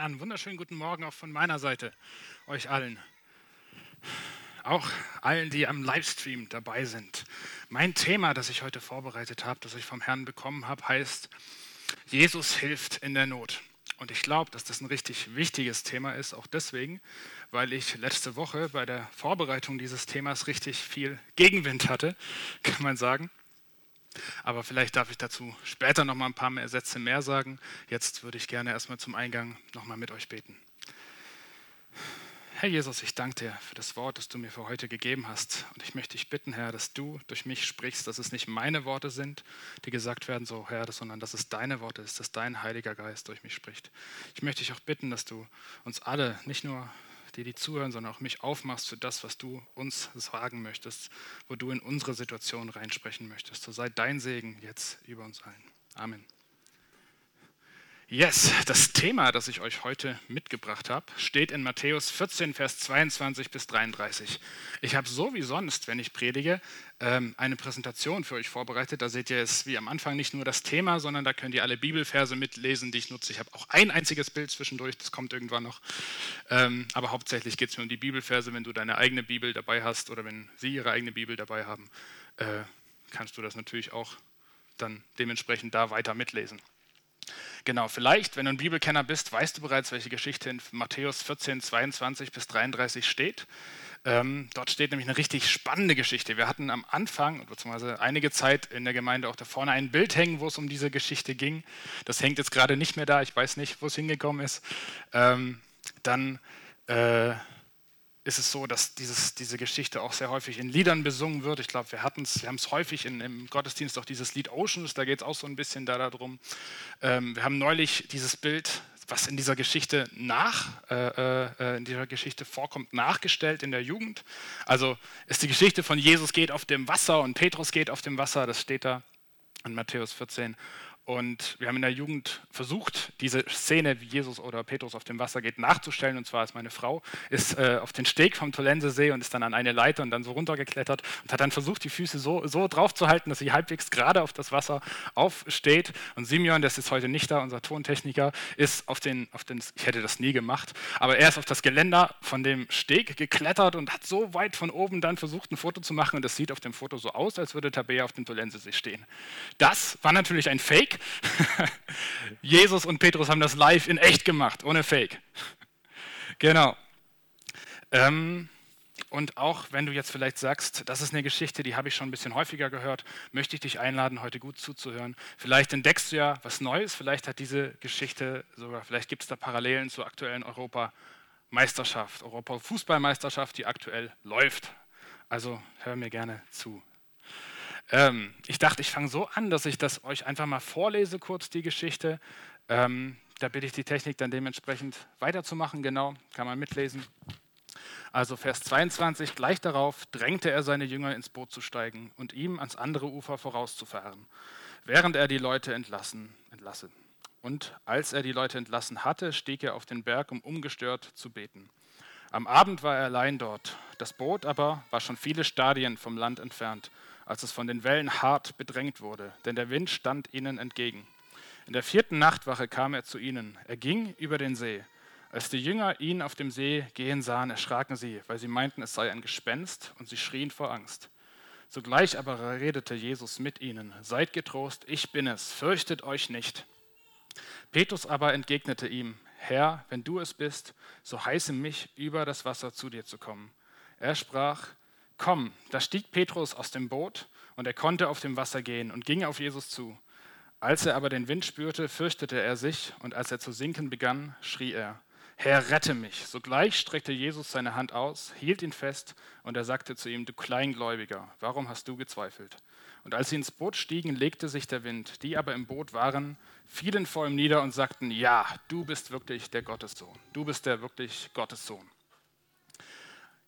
Einen wunderschönen guten Morgen auch von meiner Seite, euch allen. Auch allen, die am Livestream dabei sind. Mein Thema, das ich heute vorbereitet habe, das ich vom Herrn bekommen habe, heißt, Jesus hilft in der Not. Und ich glaube, dass das ein richtig wichtiges Thema ist, auch deswegen, weil ich letzte Woche bei der Vorbereitung dieses Themas richtig viel Gegenwind hatte, kann man sagen. Aber vielleicht darf ich dazu später noch mal ein paar mehr Sätze mehr sagen. Jetzt würde ich gerne erstmal zum Eingang noch mal mit euch beten. Herr Jesus, ich danke dir für das Wort, das du mir für heute gegeben hast. Und ich möchte dich bitten, Herr, dass du durch mich sprichst, dass es nicht meine Worte sind, die gesagt werden, so Herr, sondern dass es deine Worte ist, dass dein Heiliger Geist durch mich spricht. Ich möchte dich auch bitten, dass du uns alle, nicht nur die, die zuhören, sondern auch mich aufmachst für das, was du uns sagen möchtest, wo du in unsere Situation reinsprechen möchtest. So sei dein Segen jetzt über uns allen. Amen. Yes, das Thema, das ich euch heute mitgebracht habe, steht in Matthäus 14, Vers 22 bis 33. Ich habe so wie sonst, wenn ich predige, ähm, eine Präsentation für euch vorbereitet. Da seht ihr es wie am Anfang nicht nur das Thema, sondern da könnt ihr alle Bibelverse mitlesen, die ich nutze. Ich habe auch ein einziges Bild zwischendurch, das kommt irgendwann noch. Ähm, aber hauptsächlich geht es mir um die Bibelverse. Wenn du deine eigene Bibel dabei hast oder wenn sie ihre eigene Bibel dabei haben, äh, kannst du das natürlich auch dann dementsprechend da weiter mitlesen. Genau, vielleicht, wenn du ein Bibelkenner bist, weißt du bereits, welche Geschichte in Matthäus 14, 22 bis 33 steht. Ähm, dort steht nämlich eine richtig spannende Geschichte. Wir hatten am Anfang, beziehungsweise einige Zeit in der Gemeinde auch da vorne ein Bild hängen, wo es um diese Geschichte ging. Das hängt jetzt gerade nicht mehr da, ich weiß nicht, wo es hingekommen ist. Ähm, dann äh, ist es so, dass dieses, diese Geschichte auch sehr häufig in Liedern besungen wird. Ich glaube, wir hatten es, wir haben es häufig in, im Gottesdienst auch dieses Lied Oceans, da geht es auch so ein bisschen da darum. Ähm, wir haben neulich dieses Bild, was in dieser Geschichte nach, äh, äh, in dieser Geschichte vorkommt, nachgestellt in der Jugend. Also ist die Geschichte von Jesus geht auf dem Wasser und Petrus geht auf dem Wasser, das steht da in Matthäus 14. Und wir haben in der Jugend versucht, diese Szene, wie Jesus oder Petrus auf dem Wasser geht, nachzustellen. Und zwar ist meine Frau ist äh, auf den Steg vom Tolensesee und ist dann an eine Leiter und dann so runtergeklettert und hat dann versucht, die Füße so, so drauf zu halten, dass sie halbwegs gerade auf das Wasser aufsteht. Und Simeon, das ist heute nicht da, unser Tontechniker, ist auf den, auf den, ich hätte das nie gemacht, aber er ist auf das Geländer von dem Steg geklettert und hat so weit von oben dann versucht, ein Foto zu machen. Und das sieht auf dem Foto so aus, als würde Tabea auf dem Tolensesee stehen. Das war natürlich ein Fake. Jesus und Petrus haben das live in echt gemacht, ohne Fake. Genau. Ähm, und auch wenn du jetzt vielleicht sagst, das ist eine Geschichte, die habe ich schon ein bisschen häufiger gehört, möchte ich dich einladen, heute gut zuzuhören. Vielleicht entdeckst du ja was Neues, vielleicht hat diese Geschichte sogar, vielleicht gibt es da Parallelen zur aktuellen Europameisterschaft, Europa-Fußballmeisterschaft, die aktuell läuft. Also hör mir gerne zu. Ähm, ich dachte, ich fange so an, dass ich das euch einfach mal vorlese, kurz die Geschichte. Ähm, da bitte ich die Technik dann dementsprechend weiterzumachen. Genau, kann man mitlesen. Also Vers 22, gleich darauf drängte er seine Jünger ins Boot zu steigen und ihm ans andere Ufer vorauszufahren, während er die Leute entlassen, entlasse. Und als er die Leute entlassen hatte, stieg er auf den Berg, um ungestört zu beten. Am Abend war er allein dort. Das Boot aber war schon viele Stadien vom Land entfernt als es von den Wellen hart bedrängt wurde, denn der Wind stand ihnen entgegen. In der vierten Nachtwache kam er zu ihnen. Er ging über den See. Als die Jünger ihn auf dem See gehen sahen, erschraken sie, weil sie meinten, es sei ein Gespenst, und sie schrien vor Angst. Sogleich aber redete Jesus mit ihnen, Seid getrost, ich bin es, fürchtet euch nicht. Petrus aber entgegnete ihm, Herr, wenn du es bist, so heiße mich, über das Wasser zu dir zu kommen. Er sprach, Komm, da stieg Petrus aus dem Boot und er konnte auf dem Wasser gehen und ging auf Jesus zu. Als er aber den Wind spürte, fürchtete er sich und als er zu sinken begann, schrie er, Herr, rette mich. Sogleich streckte Jesus seine Hand aus, hielt ihn fest und er sagte zu ihm, du Kleingläubiger, warum hast du gezweifelt? Und als sie ins Boot stiegen, legte sich der Wind. Die aber im Boot waren, fielen vor ihm nieder und sagten, ja, du bist wirklich der Gottessohn. Du bist der wirklich Gottessohn.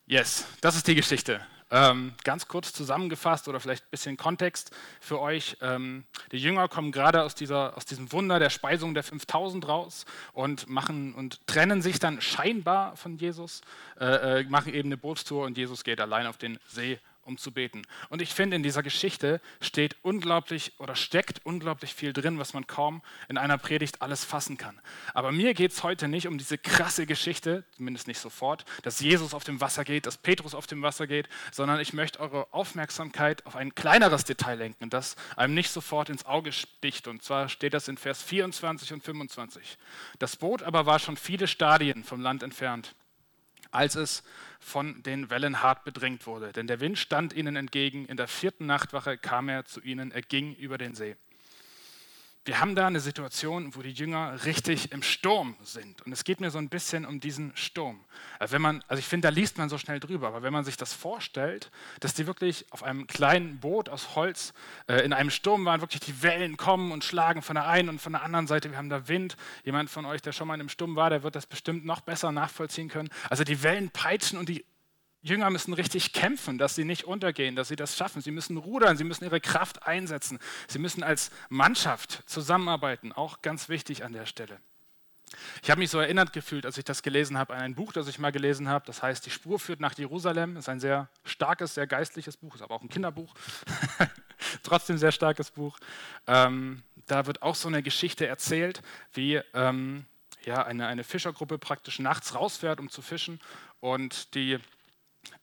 Yes, das ist die Geschichte. Ähm, ganz kurz zusammengefasst oder vielleicht ein bisschen Kontext für euch. Ähm, die Jünger kommen gerade aus, dieser, aus diesem Wunder der Speisung der 5000 raus und machen und trennen sich dann scheinbar von Jesus, äh, äh, machen eben eine Bootstour und Jesus geht allein auf den See um zu beten. Und ich finde, in dieser Geschichte steht unglaublich oder steckt unglaublich viel drin, was man kaum in einer Predigt alles fassen kann. Aber mir geht es heute nicht um diese krasse Geschichte, zumindest nicht sofort, dass Jesus auf dem Wasser geht, dass Petrus auf dem Wasser geht, sondern ich möchte eure Aufmerksamkeit auf ein kleineres Detail lenken, das einem nicht sofort ins Auge sticht. Und zwar steht das in Vers 24 und 25. Das Boot aber war schon viele Stadien vom Land entfernt als es von den Wellen hart bedrängt wurde. Denn der Wind stand ihnen entgegen. In der vierten Nachtwache kam er zu ihnen, er ging über den See wir haben da eine Situation, wo die Jünger richtig im Sturm sind. Und es geht mir so ein bisschen um diesen Sturm. Also, wenn man, also ich finde, da liest man so schnell drüber, aber wenn man sich das vorstellt, dass die wirklich auf einem kleinen Boot aus Holz äh, in einem Sturm waren, wirklich die Wellen kommen und schlagen von der einen und von der anderen Seite, wir haben da Wind. Jemand von euch, der schon mal in einem Sturm war, der wird das bestimmt noch besser nachvollziehen können. Also die Wellen peitschen und die Jünger müssen richtig kämpfen, dass sie nicht untergehen, dass sie das schaffen. Sie müssen rudern, sie müssen ihre Kraft einsetzen. Sie müssen als Mannschaft zusammenarbeiten, auch ganz wichtig an der Stelle. Ich habe mich so erinnert gefühlt, als ich das gelesen habe, an ein Buch, das ich mal gelesen habe. Das heißt, Die Spur führt nach Jerusalem. Ist ein sehr starkes, sehr geistliches Buch, ist aber auch ein Kinderbuch. Trotzdem sehr starkes Buch. Ähm, da wird auch so eine Geschichte erzählt, wie ähm, ja, eine, eine Fischergruppe praktisch nachts rausfährt, um zu fischen. Und die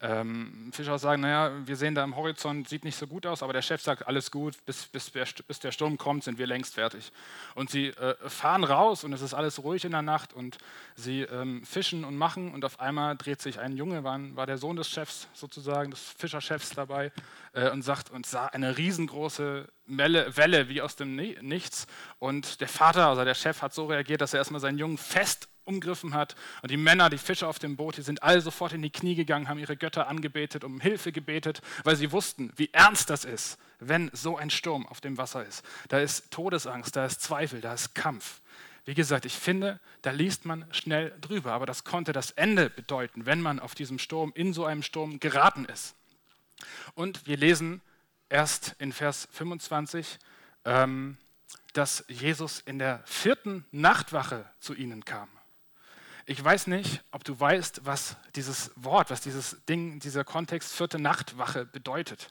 ähm, Fischer sagen, naja, wir sehen da im Horizont, sieht nicht so gut aus, aber der Chef sagt, alles gut, bis, bis, bis der Sturm kommt, sind wir längst fertig. Und sie äh, fahren raus und es ist alles ruhig in der Nacht und sie ähm, fischen und machen und auf einmal dreht sich ein Junge, war, war der Sohn des Chefs sozusagen, des Fischerchefs dabei äh, und sagt und sah eine riesengroße Welle, Welle wie aus dem Nichts und der Vater, also der Chef hat so reagiert, dass er erstmal seinen Jungen fest umgriffen hat. Und die Männer, die Fischer auf dem Boot, die sind alle sofort in die Knie gegangen, haben ihre Götter angebetet, um Hilfe gebetet, weil sie wussten, wie ernst das ist, wenn so ein Sturm auf dem Wasser ist. Da ist Todesangst, da ist Zweifel, da ist Kampf. Wie gesagt, ich finde, da liest man schnell drüber, aber das konnte das Ende bedeuten, wenn man auf diesem Sturm, in so einem Sturm geraten ist. Und wir lesen erst in Vers 25, ähm, dass Jesus in der vierten Nachtwache zu ihnen kam. Ich weiß nicht, ob du weißt, was dieses Wort, was dieses Ding, dieser Kontext vierte Nachtwache bedeutet.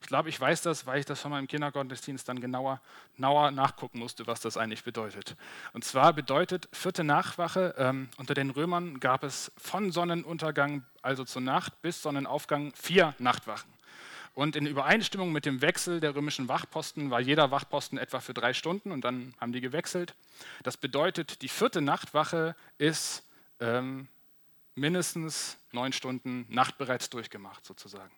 Ich glaube, ich weiß das, weil ich das von meinem Kindergottesdienst dann genauer, genauer nachgucken musste, was das eigentlich bedeutet. Und zwar bedeutet vierte Nachtwache, ähm, unter den Römern gab es von Sonnenuntergang, also zur Nacht, bis Sonnenaufgang vier Nachtwachen. Und in Übereinstimmung mit dem Wechsel der römischen Wachposten war jeder Wachposten etwa für drei Stunden und dann haben die gewechselt. Das bedeutet, die vierte Nachtwache ist ähm, mindestens neun Stunden Nacht bereits durchgemacht, sozusagen.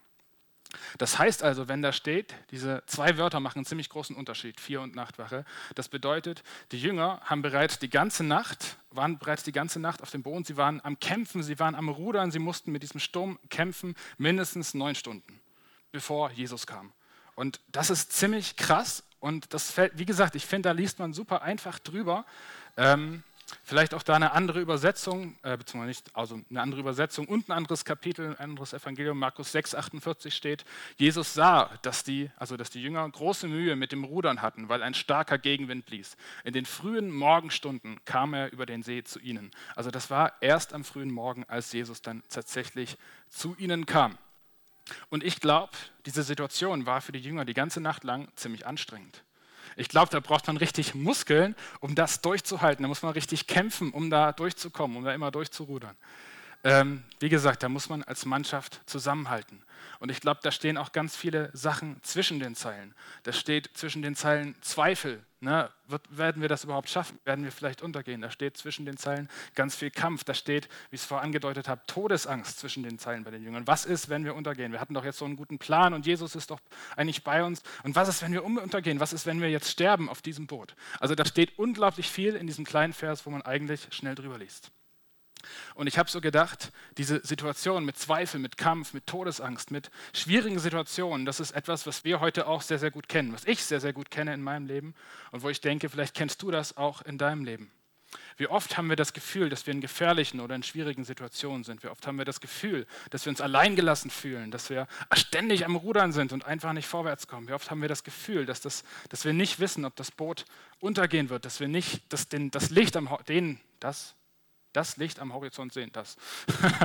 Das heißt also, wenn da steht, diese zwei Wörter machen einen ziemlich großen Unterschied, Vier- und Nachtwache. Das bedeutet, die Jünger haben bereits die ganze Nacht, waren bereits die ganze Nacht auf dem Boden, sie waren am Kämpfen, sie waren am Rudern, sie mussten mit diesem Sturm kämpfen, mindestens neun Stunden, bevor Jesus kam. Und das ist ziemlich krass und das fällt, wie gesagt, ich finde, da liest man super einfach drüber. Ähm, Vielleicht auch da eine andere Übersetzung, äh, beziehungsweise nicht, also eine andere Übersetzung und ein anderes Kapitel, ein anderes Evangelium, Markus 6, 48 steht, Jesus sah, dass die, also dass die Jünger große Mühe mit dem Rudern hatten, weil ein starker Gegenwind blies. In den frühen Morgenstunden kam er über den See zu ihnen. Also das war erst am frühen Morgen, als Jesus dann tatsächlich zu ihnen kam. Und ich glaube, diese Situation war für die Jünger die ganze Nacht lang ziemlich anstrengend. Ich glaube, da braucht man richtig Muskeln, um das durchzuhalten. Da muss man richtig kämpfen, um da durchzukommen, um da immer durchzurudern. Ähm, wie gesagt, da muss man als Mannschaft zusammenhalten. Und ich glaube, da stehen auch ganz viele Sachen zwischen den Zeilen. Da steht zwischen den Zeilen Zweifel. Ne? Wird, werden wir das überhaupt schaffen? Werden wir vielleicht untergehen? Da steht zwischen den Zeilen ganz viel Kampf. Da steht, wie ich es vorher angedeutet habe, Todesangst zwischen den Zeilen bei den Jüngern. Was ist, wenn wir untergehen? Wir hatten doch jetzt so einen guten Plan und Jesus ist doch eigentlich bei uns. Und was ist, wenn wir untergehen? Was ist, wenn wir jetzt sterben auf diesem Boot? Also da steht unglaublich viel in diesem kleinen Vers, wo man eigentlich schnell drüber liest. Und ich habe so gedacht, diese Situation mit Zweifel, mit Kampf, mit Todesangst, mit schwierigen Situationen, das ist etwas, was wir heute auch sehr, sehr gut kennen, was ich sehr, sehr gut kenne in meinem Leben und wo ich denke, vielleicht kennst du das auch in deinem Leben. Wie oft haben wir das Gefühl, dass wir in gefährlichen oder in schwierigen Situationen sind? Wie oft haben wir das Gefühl, dass wir uns alleingelassen fühlen, dass wir ständig am Rudern sind und einfach nicht vorwärts kommen? Wie oft haben wir das Gefühl, dass, das, dass wir nicht wissen, ob das Boot untergehen wird, dass wir nicht dass den, das Licht am den, das das Licht am Horizont sehen, das.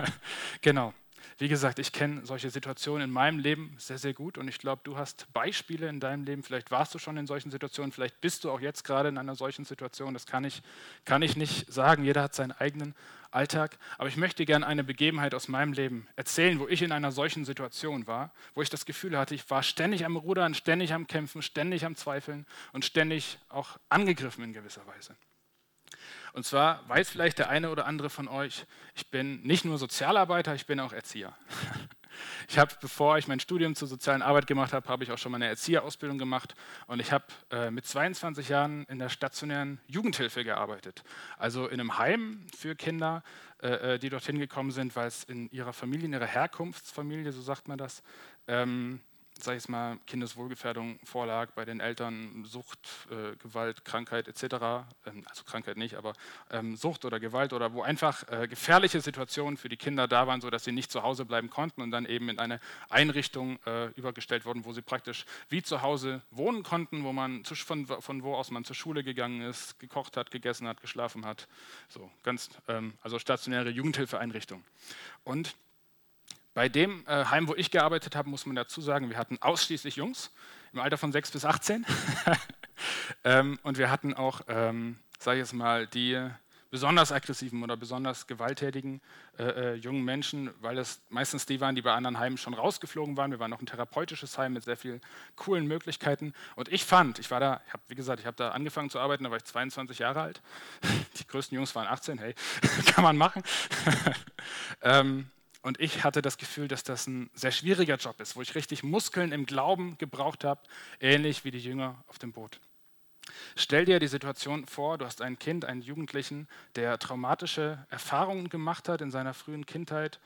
genau. wie gesagt, ich kenne solche Situationen in meinem Leben sehr, sehr gut und ich glaube, du hast Beispiele in deinem Leben. Vielleicht warst du schon in solchen Situationen, vielleicht bist du auch jetzt gerade in einer solchen Situation. Das kann ich, kann ich nicht sagen. Jeder hat seinen eigenen Alltag. Aber ich möchte gerne eine Begebenheit aus meinem Leben erzählen, wo ich in einer solchen Situation war, wo ich das Gefühl hatte, ich war ständig am Rudern, ständig am Kämpfen, ständig am Zweifeln und ständig auch angegriffen in gewisser Weise. Und zwar weiß vielleicht der eine oder andere von euch, ich bin nicht nur Sozialarbeiter, ich bin auch Erzieher. Ich habe, bevor ich mein Studium zur sozialen Arbeit gemacht habe, habe ich auch schon mal eine Erzieherausbildung gemacht und ich habe äh, mit 22 Jahren in der stationären Jugendhilfe gearbeitet. Also in einem Heim für Kinder, äh, äh die dorthin gekommen sind, weil es in ihrer Familie, in ihrer Herkunftsfamilie, so sagt man das, ähm, sage ich mal, Kindeswohlgefährdung vorlag bei den Eltern, Sucht, äh, Gewalt, Krankheit etc., ähm, also Krankheit nicht, aber ähm, Sucht oder Gewalt oder wo einfach äh, gefährliche Situationen für die Kinder da waren, sodass sie nicht zu Hause bleiben konnten und dann eben in eine Einrichtung äh, übergestellt wurden, wo sie praktisch wie zu Hause wohnen konnten, wo man zu, von, von wo aus man zur Schule gegangen ist, gekocht hat, gegessen hat, geschlafen hat. So ganz, ähm, also stationäre Jugendhilfeeinrichtung. Und bei dem äh, Heim, wo ich gearbeitet habe, muss man dazu sagen, wir hatten ausschließlich Jungs im Alter von 6 bis 18. ähm, und wir hatten auch, ähm, sage ich jetzt mal, die besonders aggressiven oder besonders gewalttätigen äh, äh, jungen Menschen, weil es meistens die waren, die bei anderen Heimen schon rausgeflogen waren. Wir waren noch ein therapeutisches Heim mit sehr vielen coolen Möglichkeiten. Und ich fand, ich war da, ich hab, wie gesagt, ich habe da angefangen zu arbeiten, da war ich 22 Jahre alt. Die größten Jungs waren 18, hey, kann man machen. ähm, und ich hatte das Gefühl, dass das ein sehr schwieriger Job ist, wo ich richtig Muskeln im Glauben gebraucht habe, ähnlich wie die Jünger auf dem Boot. Stell dir die Situation vor, du hast ein Kind, einen Jugendlichen, der traumatische Erfahrungen gemacht hat in seiner frühen Kindheit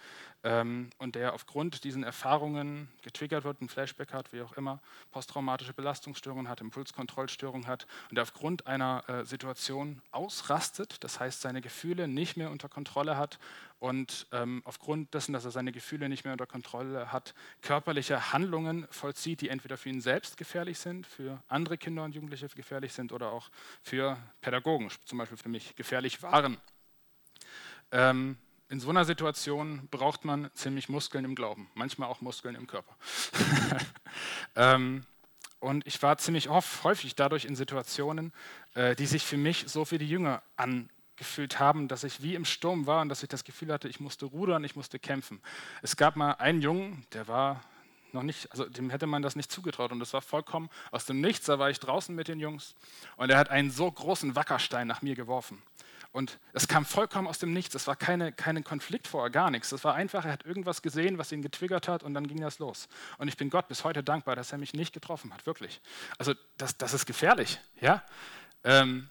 ähm, und der aufgrund diesen Erfahrungen getriggert wird, ein Flashback hat, wie auch immer, posttraumatische Belastungsstörungen hat, Impulskontrollstörungen hat und der aufgrund einer äh, Situation ausrastet, das heißt seine Gefühle nicht mehr unter Kontrolle hat und ähm, aufgrund dessen, dass er seine Gefühle nicht mehr unter Kontrolle hat, körperliche Handlungen vollzieht, die entweder für ihn selbst gefährlich sind, für andere Kinder und Jugendliche gefährlich sind oder auch für Pädagogen, zum Beispiel für mich, gefährlich waren. Ähm, in so einer Situation braucht man ziemlich Muskeln im Glauben, manchmal auch Muskeln im Körper. ähm, und ich war ziemlich oft, häufig dadurch in Situationen, äh, die sich für mich so wie die Jünger an gefühlt haben, dass ich wie im Sturm war und dass ich das Gefühl hatte, ich musste rudern, ich musste kämpfen. Es gab mal einen Jungen, der war noch nicht, also dem hätte man das nicht zugetraut und das war vollkommen aus dem Nichts. Da war ich draußen mit den Jungs und er hat einen so großen Wackerstein nach mir geworfen. Und es kam vollkommen aus dem Nichts. Es war keine, kein Konflikt vorher, gar nichts. Es war einfach, er hat irgendwas gesehen, was ihn getriggert hat und dann ging das los. Und ich bin Gott bis heute dankbar, dass er mich nicht getroffen hat, wirklich. Also das, das ist gefährlich, ja. Ähm,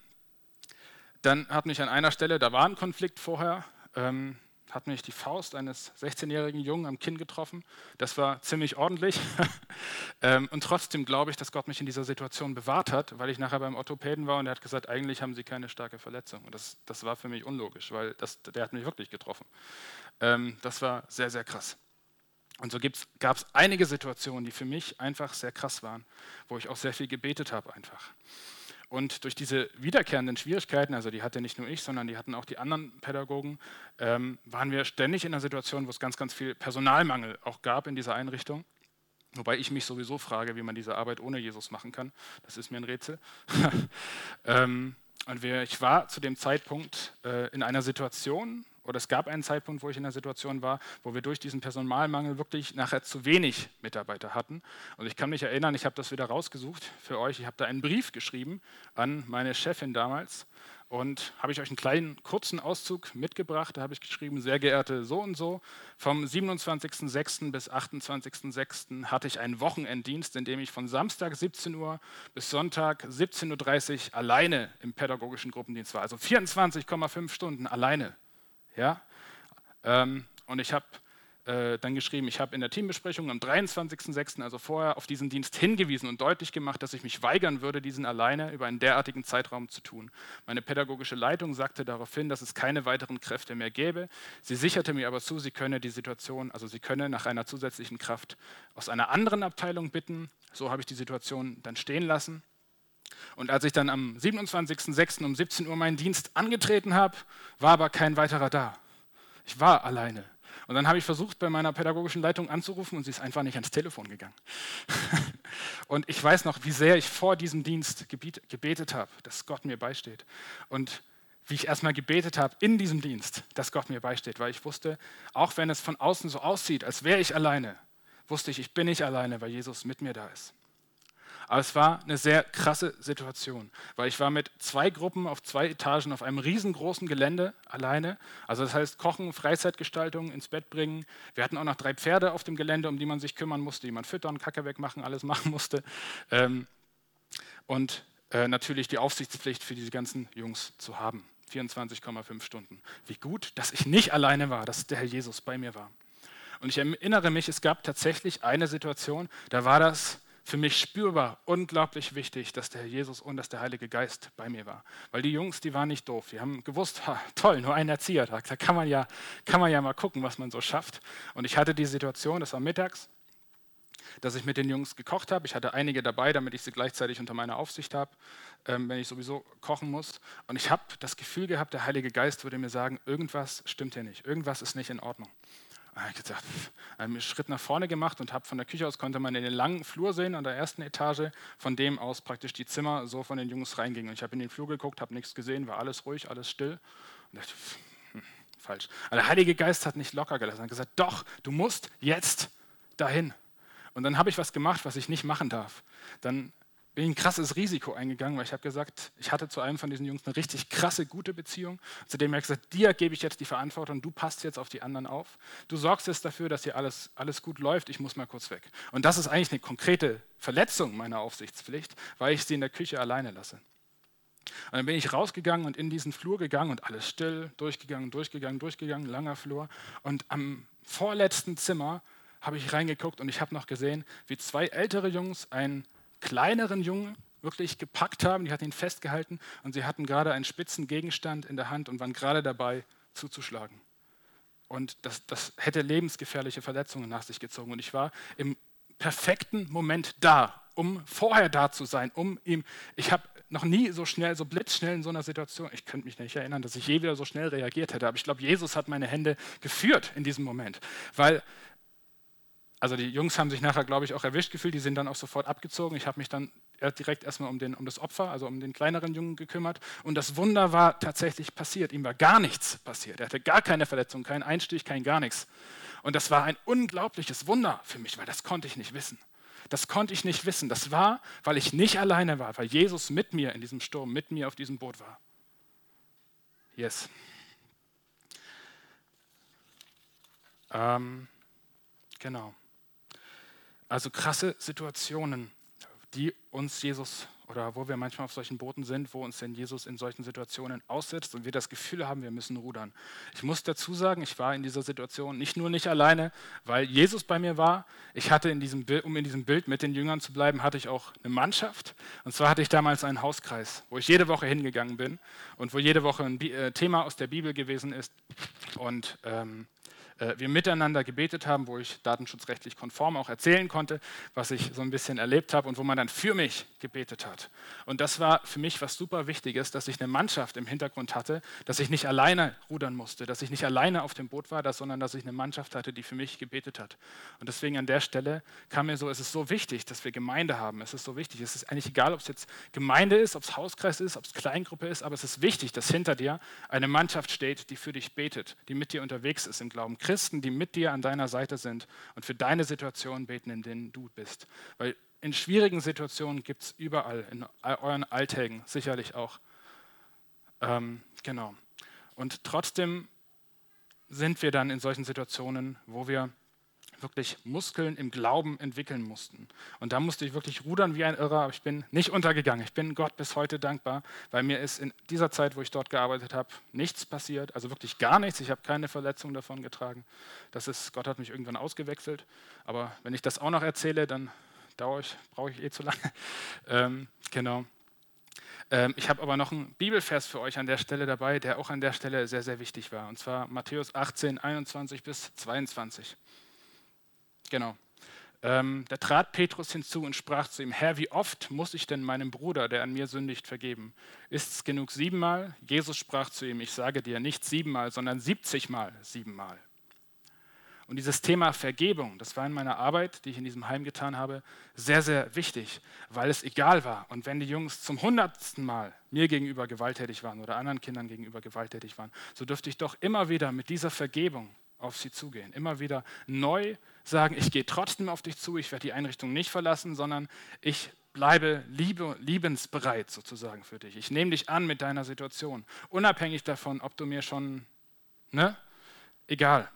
dann hat mich an einer Stelle, da war ein Konflikt vorher, ähm, hat mich die Faust eines 16-jährigen Jungen am Kinn getroffen. Das war ziemlich ordentlich. ähm, und trotzdem glaube ich, dass Gott mich in dieser Situation bewahrt hat, weil ich nachher beim Orthopäden war und er hat gesagt, eigentlich haben Sie keine starke Verletzung. Und das, das war für mich unlogisch, weil das, der hat mich wirklich getroffen. Ähm, das war sehr, sehr krass. Und so gab es einige Situationen, die für mich einfach sehr krass waren, wo ich auch sehr viel gebetet habe einfach. Und durch diese wiederkehrenden Schwierigkeiten, also die hatte nicht nur ich, sondern die hatten auch die anderen Pädagogen, ähm, waren wir ständig in einer Situation, wo es ganz, ganz viel Personalmangel auch gab in dieser Einrichtung. Wobei ich mich sowieso frage, wie man diese Arbeit ohne Jesus machen kann. Das ist mir ein Rätsel. ähm, und wir, ich war zu dem Zeitpunkt äh, in einer Situation, oder es gab einen Zeitpunkt, wo ich in einer Situation war, wo wir durch diesen Personalmangel wirklich nachher zu wenig Mitarbeiter hatten. Und ich kann mich erinnern, ich habe das wieder rausgesucht für euch. Ich habe da einen Brief geschrieben an meine Chefin damals und habe ich euch einen kleinen kurzen Auszug mitgebracht. Da habe ich geschrieben, sehr geehrte so und so, vom 27.06. bis 28.06. hatte ich einen Wochenenddienst, in dem ich von Samstag 17 Uhr bis Sonntag 17.30 Uhr alleine im pädagogischen Gruppendienst war. Also 24,5 Stunden alleine ja? Ähm, und ich habe äh, dann geschrieben, ich habe in der Teambesprechung am 23.06., also vorher, auf diesen Dienst hingewiesen und deutlich gemacht, dass ich mich weigern würde, diesen alleine über einen derartigen Zeitraum zu tun. Meine pädagogische Leitung sagte darauf hin, dass es keine weiteren Kräfte mehr gäbe. Sie sicherte mir aber zu, sie könne die Situation, also sie könne nach einer zusätzlichen Kraft aus einer anderen Abteilung bitten. So habe ich die Situation dann stehen lassen. Und als ich dann am 27.06. um 17 Uhr meinen Dienst angetreten habe, war aber kein weiterer da. Ich war alleine. Und dann habe ich versucht, bei meiner pädagogischen Leitung anzurufen und sie ist einfach nicht ans Telefon gegangen. und ich weiß noch, wie sehr ich vor diesem Dienst gebetet habe, dass Gott mir beisteht. Und wie ich erstmal gebetet habe in diesem Dienst, dass Gott mir beisteht, weil ich wusste, auch wenn es von außen so aussieht, als wäre ich alleine, wusste ich, ich bin nicht alleine, weil Jesus mit mir da ist. Aber es war eine sehr krasse Situation, weil ich war mit zwei Gruppen auf zwei Etagen auf einem riesengroßen Gelände alleine. Also das heißt Kochen, Freizeitgestaltung, ins Bett bringen. Wir hatten auch noch drei Pferde auf dem Gelände, um die man sich kümmern musste, die man füttern, Kacke wegmachen, alles machen musste. Ähm, und äh, natürlich die Aufsichtspflicht für diese ganzen Jungs zu haben. 24,5 Stunden. Wie gut, dass ich nicht alleine war, dass der Herr Jesus bei mir war. Und ich erinnere mich, es gab tatsächlich eine Situation, da war das für mich spürbar unglaublich wichtig, dass der Herr Jesus und dass der Heilige Geist bei mir war. Weil die Jungs, die waren nicht doof. Die haben gewusst, ha, toll, nur ein Erzieher. Da kann man, ja, kann man ja mal gucken, was man so schafft. Und ich hatte die Situation, das war mittags, dass ich mit den Jungs gekocht habe. Ich hatte einige dabei, damit ich sie gleichzeitig unter meiner Aufsicht habe, ähm, wenn ich sowieso kochen muss. Und ich habe das Gefühl gehabt, der Heilige Geist würde mir sagen, irgendwas stimmt hier nicht, irgendwas ist nicht in Ordnung. Habe ich gesagt, einen Schritt nach vorne gemacht und habe von der Küche aus konnte man in den langen Flur sehen an der ersten Etage, von dem aus praktisch die Zimmer so von den Jungs reingingen. Und ich habe in den Flur geguckt, habe nichts gesehen, war alles ruhig, alles still. Und dachte, hm, falsch. Aber der Heilige Geist hat nicht locker gelassen. Er hat gesagt, doch, du musst jetzt dahin. Und dann habe ich was gemacht, was ich nicht machen darf. Dann bin ein krasses Risiko eingegangen, weil ich habe gesagt, ich hatte zu einem von diesen Jungs eine richtig krasse, gute Beziehung. Zu dem habe ich gesagt, dir gebe ich jetzt die Verantwortung, du passt jetzt auf die anderen auf. Du sorgst jetzt dafür, dass hier alles, alles gut läuft, ich muss mal kurz weg. Und das ist eigentlich eine konkrete Verletzung meiner Aufsichtspflicht, weil ich sie in der Küche alleine lasse. Und dann bin ich rausgegangen und in diesen Flur gegangen und alles still, durchgegangen, durchgegangen, durchgegangen, langer Flur. Und am vorletzten Zimmer habe ich reingeguckt und ich habe noch gesehen, wie zwei ältere Jungs einen kleineren Jungen wirklich gepackt haben, die hatten ihn festgehalten und sie hatten gerade einen spitzen Gegenstand in der Hand und waren gerade dabei zuzuschlagen. Und das, das hätte lebensgefährliche Verletzungen nach sich gezogen. Und ich war im perfekten Moment da, um vorher da zu sein, um ihm, ich habe noch nie so schnell, so blitzschnell in so einer Situation, ich könnte mich nicht erinnern, dass ich je wieder so schnell reagiert hätte, aber ich glaube, Jesus hat meine Hände geführt in diesem Moment, weil also die Jungs haben sich nachher, glaube ich, auch erwischt gefühlt, die sind dann auch sofort abgezogen. Ich habe mich dann direkt erstmal um, den, um das Opfer, also um den kleineren Jungen gekümmert. Und das Wunder war tatsächlich passiert. Ihm war gar nichts passiert. Er hatte gar keine Verletzung, keinen Einstich, kein gar nichts. Und das war ein unglaubliches Wunder für mich, weil das konnte ich nicht wissen. Das konnte ich nicht wissen. Das war, weil ich nicht alleine war, weil Jesus mit mir in diesem Sturm, mit mir auf diesem Boot war. Yes. Ähm, genau. Also krasse Situationen, die uns Jesus oder wo wir manchmal auf solchen Booten sind, wo uns denn Jesus in solchen Situationen aussetzt und wir das Gefühl haben, wir müssen rudern. Ich muss dazu sagen, ich war in dieser Situation nicht nur nicht alleine, weil Jesus bei mir war. Ich hatte in diesem Bild, um in diesem Bild mit den Jüngern zu bleiben, hatte ich auch eine Mannschaft. Und zwar hatte ich damals einen Hauskreis, wo ich jede Woche hingegangen bin und wo jede Woche ein äh, Thema aus der Bibel gewesen ist. Und ähm, äh, wir miteinander gebetet haben, wo ich datenschutzrechtlich konform auch erzählen konnte, was ich so ein bisschen erlebt habe und wo man dann für mich gebetet hat. Und das war für mich was super Wichtiges, dass ich eine Mannschaft im Hintergrund hatte, dass ich nicht alleine rudern musste, dass ich nicht alleine auf dem Boot war, sondern dass ich eine Mannschaft hatte, die für mich gebetet hat. Und deswegen an der Stelle kam mir so, es ist so wichtig, dass wir Gemeinde haben. Es ist so wichtig. Es ist eigentlich egal, ob es jetzt Gemeinde ist, ob es Hauskreis ist, ob es Kleingruppe ist, aber es ist wichtig, dass hinter dir eine Mannschaft steht, die für dich betet, die mit dir unterwegs ist im Glauben. Christen, die mit dir an deiner Seite sind und für deine Situation beten, in denen du bist. Weil in schwierigen Situationen gibt es überall, in euren Alltägen sicherlich auch. Ähm, genau. Und trotzdem sind wir dann in solchen Situationen, wo wir wirklich Muskeln im Glauben entwickeln mussten. Und da musste ich wirklich rudern wie ein Irrer, aber ich bin nicht untergegangen. Ich bin Gott bis heute dankbar, weil mir ist in dieser Zeit, wo ich dort gearbeitet habe, nichts passiert, also wirklich gar nichts. Ich habe keine Verletzung davon getragen. Das ist, Gott hat mich irgendwann ausgewechselt. Aber wenn ich das auch noch erzähle, dann dauere ich, brauche ich eh zu lange. Ähm, genau. Ähm, ich habe aber noch einen Bibelvers für euch an der Stelle dabei, der auch an der Stelle sehr, sehr wichtig war. Und zwar Matthäus 18, 21 bis 22. Genau. Ähm, da trat Petrus hinzu und sprach zu ihm, Herr, wie oft muss ich denn meinem Bruder, der an mir sündigt, vergeben? Ist es genug siebenmal? Jesus sprach zu ihm, ich sage dir nicht siebenmal, sondern siebzigmal siebenmal. Und dieses Thema Vergebung, das war in meiner Arbeit, die ich in diesem Heim getan habe, sehr, sehr wichtig, weil es egal war. Und wenn die Jungs zum hundertsten Mal mir gegenüber gewalttätig waren oder anderen Kindern gegenüber gewalttätig waren, so dürfte ich doch immer wieder mit dieser Vergebung auf sie zugehen. Immer wieder neu sagen, ich gehe trotzdem auf dich zu, ich werde die Einrichtung nicht verlassen, sondern ich bleibe liebe, liebensbereit sozusagen für dich. Ich nehme dich an mit deiner Situation, unabhängig davon, ob du mir schon, ne, egal,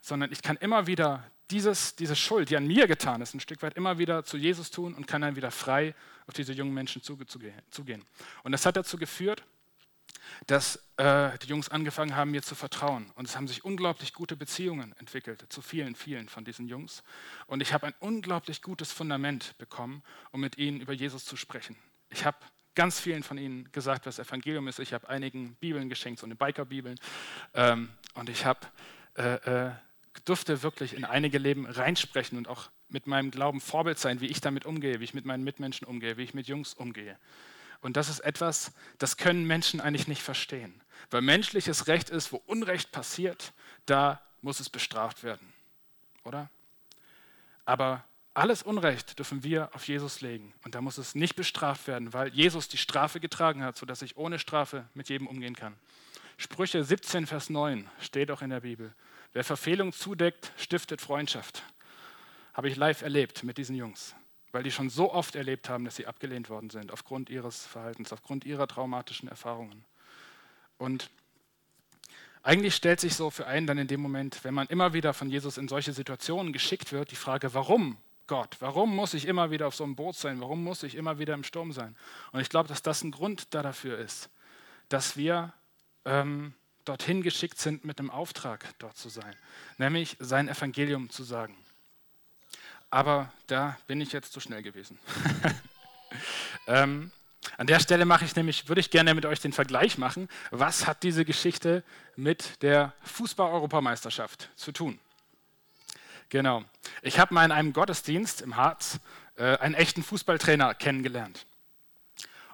sondern ich kann immer wieder dieses, diese Schuld, die an mir getan ist, ein Stück weit immer wieder zu Jesus tun und kann dann wieder frei auf diese jungen Menschen zugehen. Und das hat dazu geführt, dass äh, die Jungs angefangen haben, mir zu vertrauen. Und es haben sich unglaublich gute Beziehungen entwickelt zu vielen, vielen von diesen Jungs. Und ich habe ein unglaublich gutes Fundament bekommen, um mit ihnen über Jesus zu sprechen. Ich habe ganz vielen von ihnen gesagt, was Evangelium ist. Ich habe einigen Bibeln geschenkt, so eine Biker-Bibeln. Ähm, und ich habe äh, äh, durfte wirklich in einige Leben reinsprechen und auch mit meinem Glauben Vorbild sein, wie ich damit umgehe, wie ich mit meinen Mitmenschen umgehe, wie ich mit Jungs umgehe. Und das ist etwas, das können Menschen eigentlich nicht verstehen. Weil menschliches Recht ist, wo Unrecht passiert, da muss es bestraft werden. Oder? Aber alles Unrecht dürfen wir auf Jesus legen. Und da muss es nicht bestraft werden, weil Jesus die Strafe getragen hat, sodass ich ohne Strafe mit jedem umgehen kann. Sprüche 17, Vers 9 steht auch in der Bibel. Wer Verfehlung zudeckt, stiftet Freundschaft. Habe ich live erlebt mit diesen Jungs weil die schon so oft erlebt haben, dass sie abgelehnt worden sind, aufgrund ihres Verhaltens, aufgrund ihrer traumatischen Erfahrungen. Und eigentlich stellt sich so für einen dann in dem Moment, wenn man immer wieder von Jesus in solche Situationen geschickt wird, die Frage, warum Gott? Warum muss ich immer wieder auf so einem Boot sein? Warum muss ich immer wieder im Sturm sein? Und ich glaube, dass das ein Grund da dafür ist, dass wir ähm, dorthin geschickt sind mit einem Auftrag, dort zu sein, nämlich sein Evangelium zu sagen. Aber da bin ich jetzt zu schnell gewesen. ähm, an der Stelle mache ich nämlich, würde ich gerne mit euch den Vergleich machen. Was hat diese Geschichte mit der Fußball-Europameisterschaft zu tun? Genau. Ich habe mal in einem Gottesdienst im Harz äh, einen echten Fußballtrainer kennengelernt.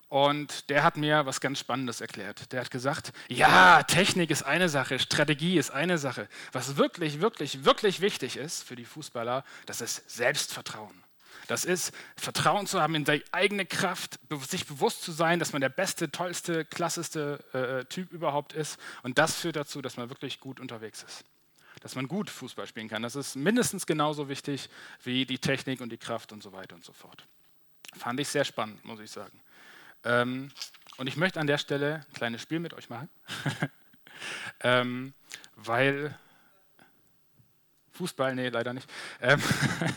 Und der hat mir was ganz Spannendes erklärt. Der hat gesagt, ja, Technik ist eine Sache, Strategie ist eine Sache. Was wirklich, wirklich, wirklich wichtig ist für die Fußballer, das ist Selbstvertrauen. Das ist Vertrauen zu haben in die eigene Kraft, sich bewusst zu sein, dass man der beste, tollste, klasseste äh, Typ überhaupt ist. Und das führt dazu, dass man wirklich gut unterwegs ist. Dass man gut Fußball spielen kann. Das ist mindestens genauso wichtig wie die Technik und die Kraft und so weiter und so fort. Fand ich sehr spannend, muss ich sagen. Ähm, und ich möchte an der Stelle ein kleines Spiel mit euch machen, ähm, weil Fußball, nee, leider nicht. Ähm,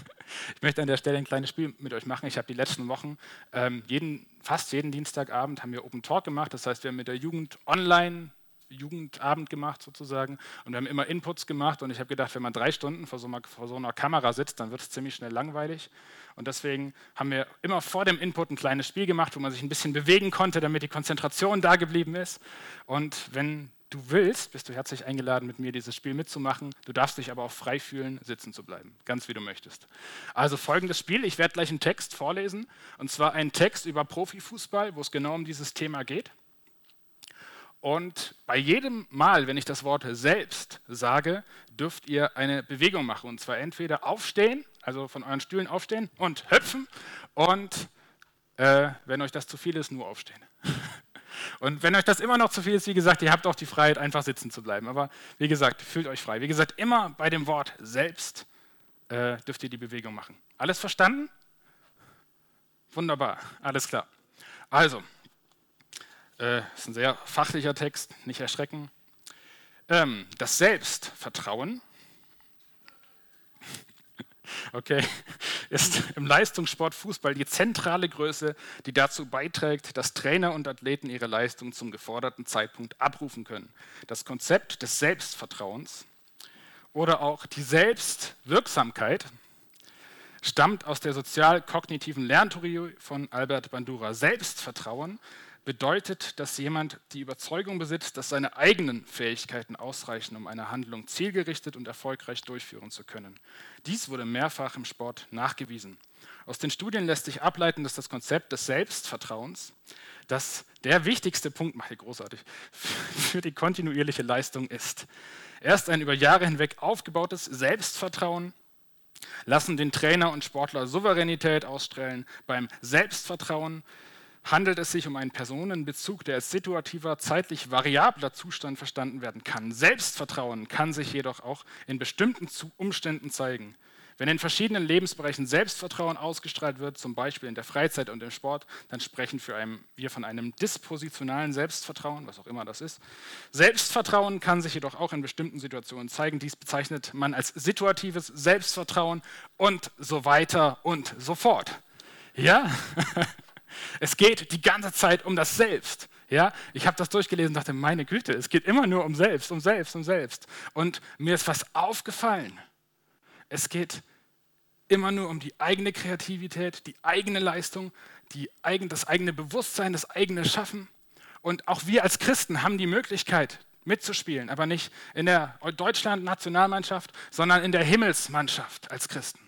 ich möchte an der Stelle ein kleines Spiel mit euch machen. Ich habe die letzten Wochen, ähm, jeden, fast jeden Dienstagabend haben wir Open Talk gemacht. Das heißt, wir haben mit der Jugend online Jugendabend gemacht sozusagen und wir haben immer Inputs gemacht und ich habe gedacht, wenn man drei Stunden vor so, einer, vor so einer Kamera sitzt, dann wird es ziemlich schnell langweilig und deswegen haben wir immer vor dem Input ein kleines Spiel gemacht, wo man sich ein bisschen bewegen konnte, damit die Konzentration da geblieben ist und wenn du willst, bist du herzlich eingeladen, mit mir dieses Spiel mitzumachen. Du darfst dich aber auch frei fühlen, sitzen zu bleiben, ganz wie du möchtest. Also folgendes Spiel, ich werde gleich einen Text vorlesen, und zwar einen Text über Profifußball, wo es genau um dieses Thema geht. Und bei jedem Mal, wenn ich das Wort selbst sage, dürft ihr eine Bewegung machen. Und zwar entweder aufstehen, also von euren Stühlen aufstehen und hüpfen. Und äh, wenn euch das zu viel ist, nur aufstehen. Und wenn euch das immer noch zu viel ist, wie gesagt, ihr habt auch die Freiheit, einfach sitzen zu bleiben. Aber wie gesagt, fühlt euch frei. Wie gesagt, immer bei dem Wort selbst äh, dürft ihr die Bewegung machen. Alles verstanden? Wunderbar, alles klar. Also, äh, ist ein sehr fachlicher Text, nicht erschrecken. Ähm, das Selbstvertrauen okay, ist im Leistungssport Fußball die zentrale Größe, die dazu beiträgt, dass Trainer und Athleten ihre Leistung zum geforderten Zeitpunkt abrufen können. Das Konzept des Selbstvertrauens oder auch die Selbstwirksamkeit stammt aus der sozial-kognitiven Lerntheorie von Albert Bandura. Selbstvertrauen bedeutet, dass jemand die Überzeugung besitzt, dass seine eigenen Fähigkeiten ausreichen, um eine Handlung zielgerichtet und erfolgreich durchführen zu können. Dies wurde mehrfach im Sport nachgewiesen. Aus den Studien lässt sich ableiten, dass das Konzept des Selbstvertrauens das der wichtigste Punkt, mache ich großartig, für die kontinuierliche Leistung ist. Erst ein über Jahre hinweg aufgebautes Selbstvertrauen lassen den Trainer und Sportler Souveränität ausstrahlen. Beim Selbstvertrauen handelt es sich um einen Personenbezug, der als situativer, zeitlich variabler Zustand verstanden werden kann. Selbstvertrauen kann sich jedoch auch in bestimmten Umständen zeigen. Wenn in verschiedenen Lebensbereichen Selbstvertrauen ausgestrahlt wird, zum Beispiel in der Freizeit und im Sport, dann sprechen wir von einem dispositionalen Selbstvertrauen, was auch immer das ist. Selbstvertrauen kann sich jedoch auch in bestimmten Situationen zeigen. Dies bezeichnet man als situatives Selbstvertrauen und so weiter und so fort. Ja, es geht die ganze Zeit um das Selbst. Ja, ich habe das durchgelesen und dachte, meine Güte, es geht immer nur um Selbst, um Selbst, um Selbst. Und mir ist was aufgefallen. Es geht immer nur um die eigene Kreativität, die eigene Leistung, die eigen, das eigene Bewusstsein, das eigene Schaffen. Und auch wir als Christen haben die Möglichkeit mitzuspielen, aber nicht in der Deutschland-Nationalmannschaft, sondern in der Himmelsmannschaft als Christen.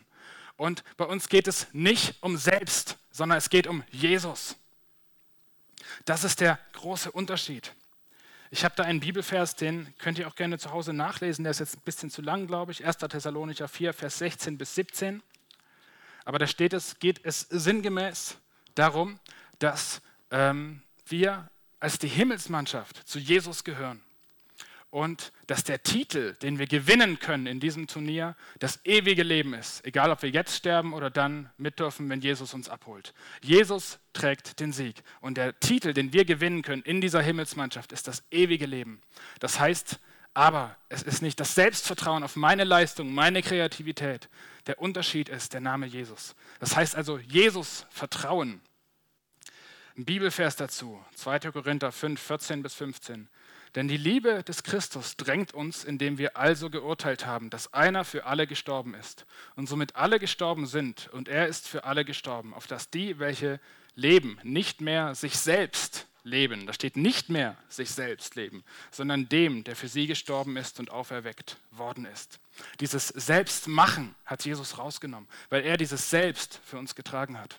Und bei uns geht es nicht um selbst, sondern es geht um Jesus. Das ist der große Unterschied. Ich habe da einen Bibelvers, den könnt ihr auch gerne zu Hause nachlesen. Der ist jetzt ein bisschen zu lang, glaube ich. 1. Thessalonicher 4, Vers 16 bis 17. Aber da steht es, geht es sinngemäß darum, dass ähm, wir als die Himmelsmannschaft zu Jesus gehören und dass der Titel, den wir gewinnen können in diesem Turnier, das ewige Leben ist, egal ob wir jetzt sterben oder dann mit dürfen, wenn Jesus uns abholt. Jesus trägt den Sieg und der Titel, den wir gewinnen können in dieser Himmelsmannschaft, ist das ewige Leben. Das heißt, aber es ist nicht das Selbstvertrauen auf meine Leistung, meine Kreativität. Der Unterschied ist der Name Jesus. Das heißt also Jesus vertrauen. Ein Bibelvers dazu, 2. Korinther 5, 14 bis 15. Denn die Liebe des Christus drängt uns, indem wir also geurteilt haben, dass einer für alle gestorben ist und somit alle gestorben sind und er ist für alle gestorben, auf dass die, welche leben, nicht mehr sich selbst leben. Da steht nicht mehr sich selbst leben, sondern dem, der für sie gestorben ist und auferweckt worden ist. Dieses Selbstmachen hat Jesus rausgenommen, weil er dieses Selbst für uns getragen hat.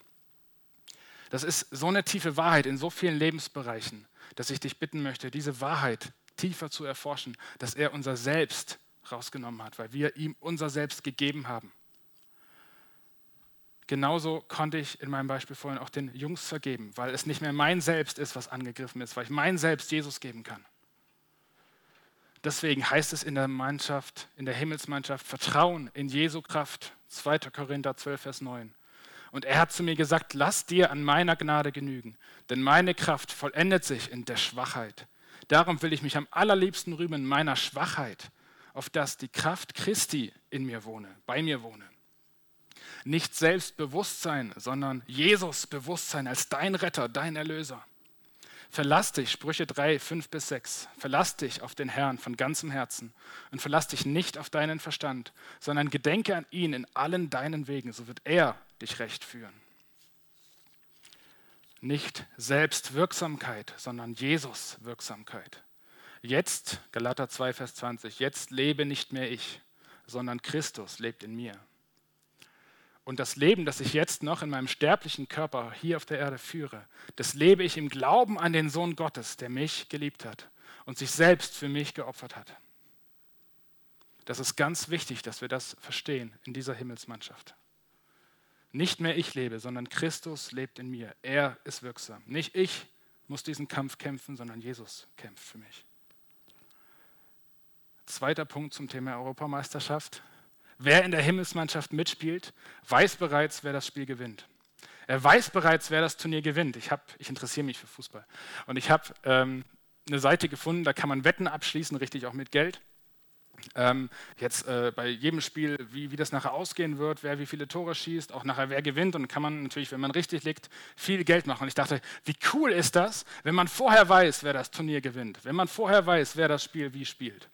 Das ist so eine tiefe Wahrheit in so vielen Lebensbereichen dass ich dich bitten möchte, diese Wahrheit tiefer zu erforschen, dass er unser Selbst rausgenommen hat, weil wir ihm unser Selbst gegeben haben. Genauso konnte ich in meinem Beispiel vorhin auch den Jungs vergeben, weil es nicht mehr mein Selbst ist, was angegriffen ist, weil ich mein Selbst Jesus geben kann. Deswegen heißt es in der Mannschaft, in der Himmelsmannschaft, Vertrauen in Jesu Kraft. 2. Korinther 12, Vers 9. Und er hat zu mir gesagt, lass dir an meiner Gnade genügen, denn meine Kraft vollendet sich in der Schwachheit. Darum will ich mich am allerliebsten rühmen meiner Schwachheit, auf dass die Kraft Christi in mir wohne, bei mir wohne. Nicht Selbstbewusstsein, sondern Jesus Bewusstsein als dein Retter, dein Erlöser. Verlass dich, Sprüche 3, 5 bis 6, verlass dich auf den Herrn von ganzem Herzen und verlass dich nicht auf deinen Verstand, sondern gedenke an ihn in allen deinen Wegen, so wird er dich recht führen. Nicht Selbstwirksamkeit, sondern Jesus Wirksamkeit. Jetzt, Galater 2, Vers 20, jetzt lebe nicht mehr ich, sondern Christus lebt in mir. Und das Leben, das ich jetzt noch in meinem sterblichen Körper hier auf der Erde führe, das lebe ich im Glauben an den Sohn Gottes, der mich geliebt hat und sich selbst für mich geopfert hat. Das ist ganz wichtig, dass wir das verstehen in dieser Himmelsmannschaft. Nicht mehr ich lebe, sondern Christus lebt in mir. Er ist wirksam. Nicht ich muss diesen Kampf kämpfen, sondern Jesus kämpft für mich. Zweiter Punkt zum Thema Europameisterschaft. Wer in der Himmelsmannschaft mitspielt, weiß bereits, wer das Spiel gewinnt. Er weiß bereits, wer das Turnier gewinnt. Ich, ich interessiere mich für Fußball. Und ich habe ähm, eine Seite gefunden, da kann man Wetten abschließen, richtig auch mit Geld. Ähm, jetzt äh, bei jedem Spiel, wie, wie das nachher ausgehen wird, wer wie viele Tore schießt, auch nachher wer gewinnt. Und kann man natürlich, wenn man richtig liegt, viel Geld machen. Und ich dachte, wie cool ist das, wenn man vorher weiß, wer das Turnier gewinnt, wenn man vorher weiß, wer das Spiel wie spielt.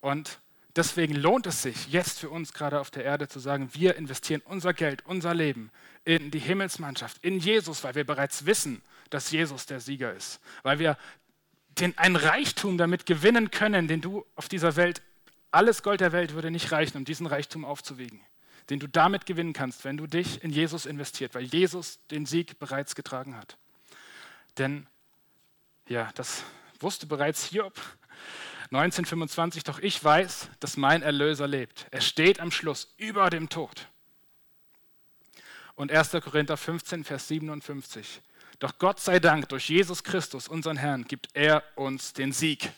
Und deswegen lohnt es sich jetzt für uns gerade auf der Erde zu sagen, wir investieren unser Geld, unser Leben in die Himmelsmannschaft, in Jesus, weil wir bereits wissen, dass Jesus der Sieger ist, weil wir den, einen Reichtum damit gewinnen können, den du auf dieser Welt, alles Gold der Welt würde nicht reichen, um diesen Reichtum aufzuwiegen, den du damit gewinnen kannst, wenn du dich in Jesus investiert, weil Jesus den Sieg bereits getragen hat. Denn, ja, das wusste bereits Hiob 1925, doch ich weiß, dass mein Erlöser lebt. Er steht am Schluss über dem Tod. Und 1. Korinther 15, Vers 57. Doch Gott sei Dank, durch Jesus Christus, unseren Herrn, gibt er uns den Sieg.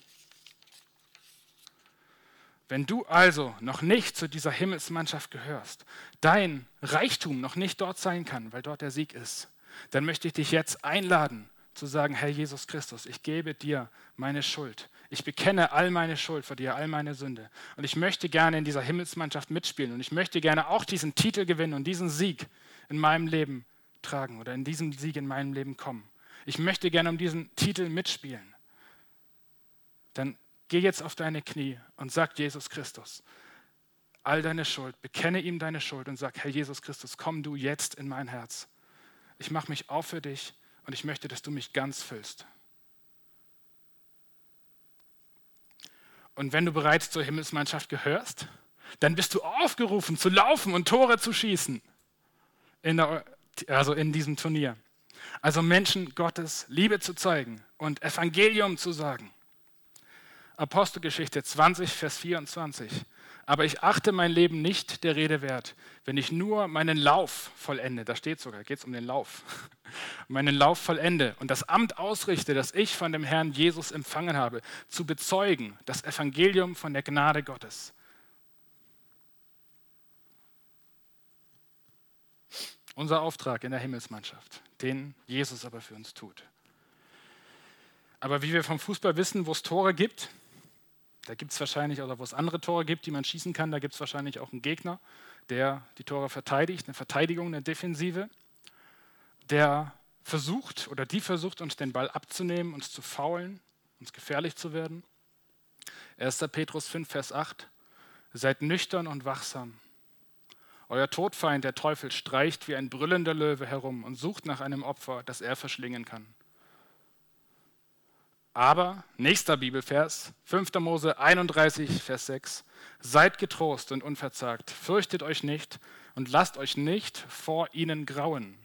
Wenn du also noch nicht zu dieser Himmelsmannschaft gehörst, dein Reichtum noch nicht dort sein kann, weil dort der Sieg ist, dann möchte ich dich jetzt einladen, zu sagen, Herr Jesus Christus, ich gebe dir meine Schuld. Ich bekenne all meine Schuld vor dir, all meine Sünde. Und ich möchte gerne in dieser Himmelsmannschaft mitspielen. Und ich möchte gerne auch diesen Titel gewinnen und diesen Sieg in meinem Leben tragen oder in diesem Sieg in meinem Leben kommen. Ich möchte gerne um diesen Titel mitspielen. Dann geh jetzt auf deine Knie und sag Jesus Christus, all deine Schuld, bekenne ihm deine Schuld und sag, Herr Jesus Christus, komm du jetzt in mein Herz. Ich mache mich auf für dich und ich möchte, dass du mich ganz füllst. Und wenn du bereits zur Himmelsmannschaft gehörst, dann bist du aufgerufen zu laufen und Tore zu schießen. In der, also in diesem Turnier. Also Menschen Gottes Liebe zu zeigen und Evangelium zu sagen. Apostelgeschichte 20, Vers 24 aber ich achte mein Leben nicht der Rede wert, wenn ich nur meinen Lauf vollende, da steht sogar, geht es um den Lauf, meinen Lauf vollende und das Amt ausrichte, das ich von dem Herrn Jesus empfangen habe, zu bezeugen, das Evangelium von der Gnade Gottes. Unser Auftrag in der Himmelsmannschaft, den Jesus aber für uns tut. Aber wie wir vom Fußball wissen, wo es Tore gibt, da gibt es wahrscheinlich, oder wo es andere Tore gibt, die man schießen kann, da gibt es wahrscheinlich auch einen Gegner, der die Tore verteidigt, eine Verteidigung, eine Defensive, der versucht oder die versucht, uns den Ball abzunehmen, uns zu faulen, uns gefährlich zu werden. 1. Petrus 5, Vers 8. Seid nüchtern und wachsam. Euer Todfeind, der Teufel, streicht wie ein brüllender Löwe herum und sucht nach einem Opfer, das er verschlingen kann. Aber, nächster Bibelvers, 5. Mose 31, Vers 6, seid getrost und unverzagt, fürchtet euch nicht und lasst euch nicht vor ihnen grauen.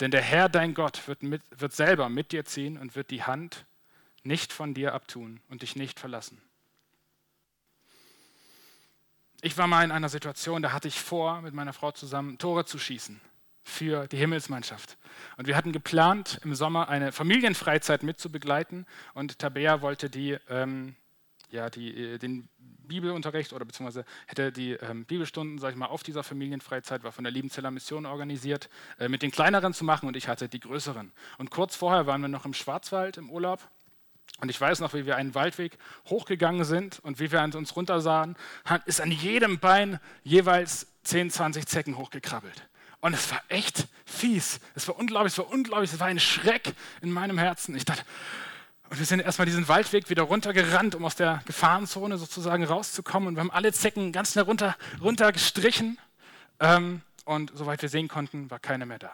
Denn der Herr, dein Gott, wird, mit, wird selber mit dir ziehen und wird die Hand nicht von dir abtun und dich nicht verlassen. Ich war mal in einer Situation, da hatte ich vor, mit meiner Frau zusammen Tore zu schießen für die Himmelsmannschaft. Und wir hatten geplant, im Sommer eine Familienfreizeit mitzubegleiten und Tabea wollte die, ähm, ja, die, äh, den Bibelunterricht oder beziehungsweise hätte die ähm, Bibelstunden, sag ich mal, auf dieser Familienfreizeit, war von der Liebenzeller Mission organisiert, äh, mit den kleineren zu machen und ich hatte die größeren. Und kurz vorher waren wir noch im Schwarzwald im Urlaub und ich weiß noch, wie wir einen Waldweg hochgegangen sind und wie wir an uns runtersahen, ist an jedem Bein jeweils 10, 20 Zecken hochgekrabbelt. Und es war echt fies. Es war unglaublich, es war unglaublich, es war ein Schreck in meinem Herzen. Ich dachte, und wir sind erstmal diesen Waldweg wieder runtergerannt, um aus der Gefahrenzone sozusagen rauszukommen. Und wir haben alle Zecken ganz schnell runter, runtergestrichen. Ähm, und soweit wir sehen konnten, war keiner mehr da.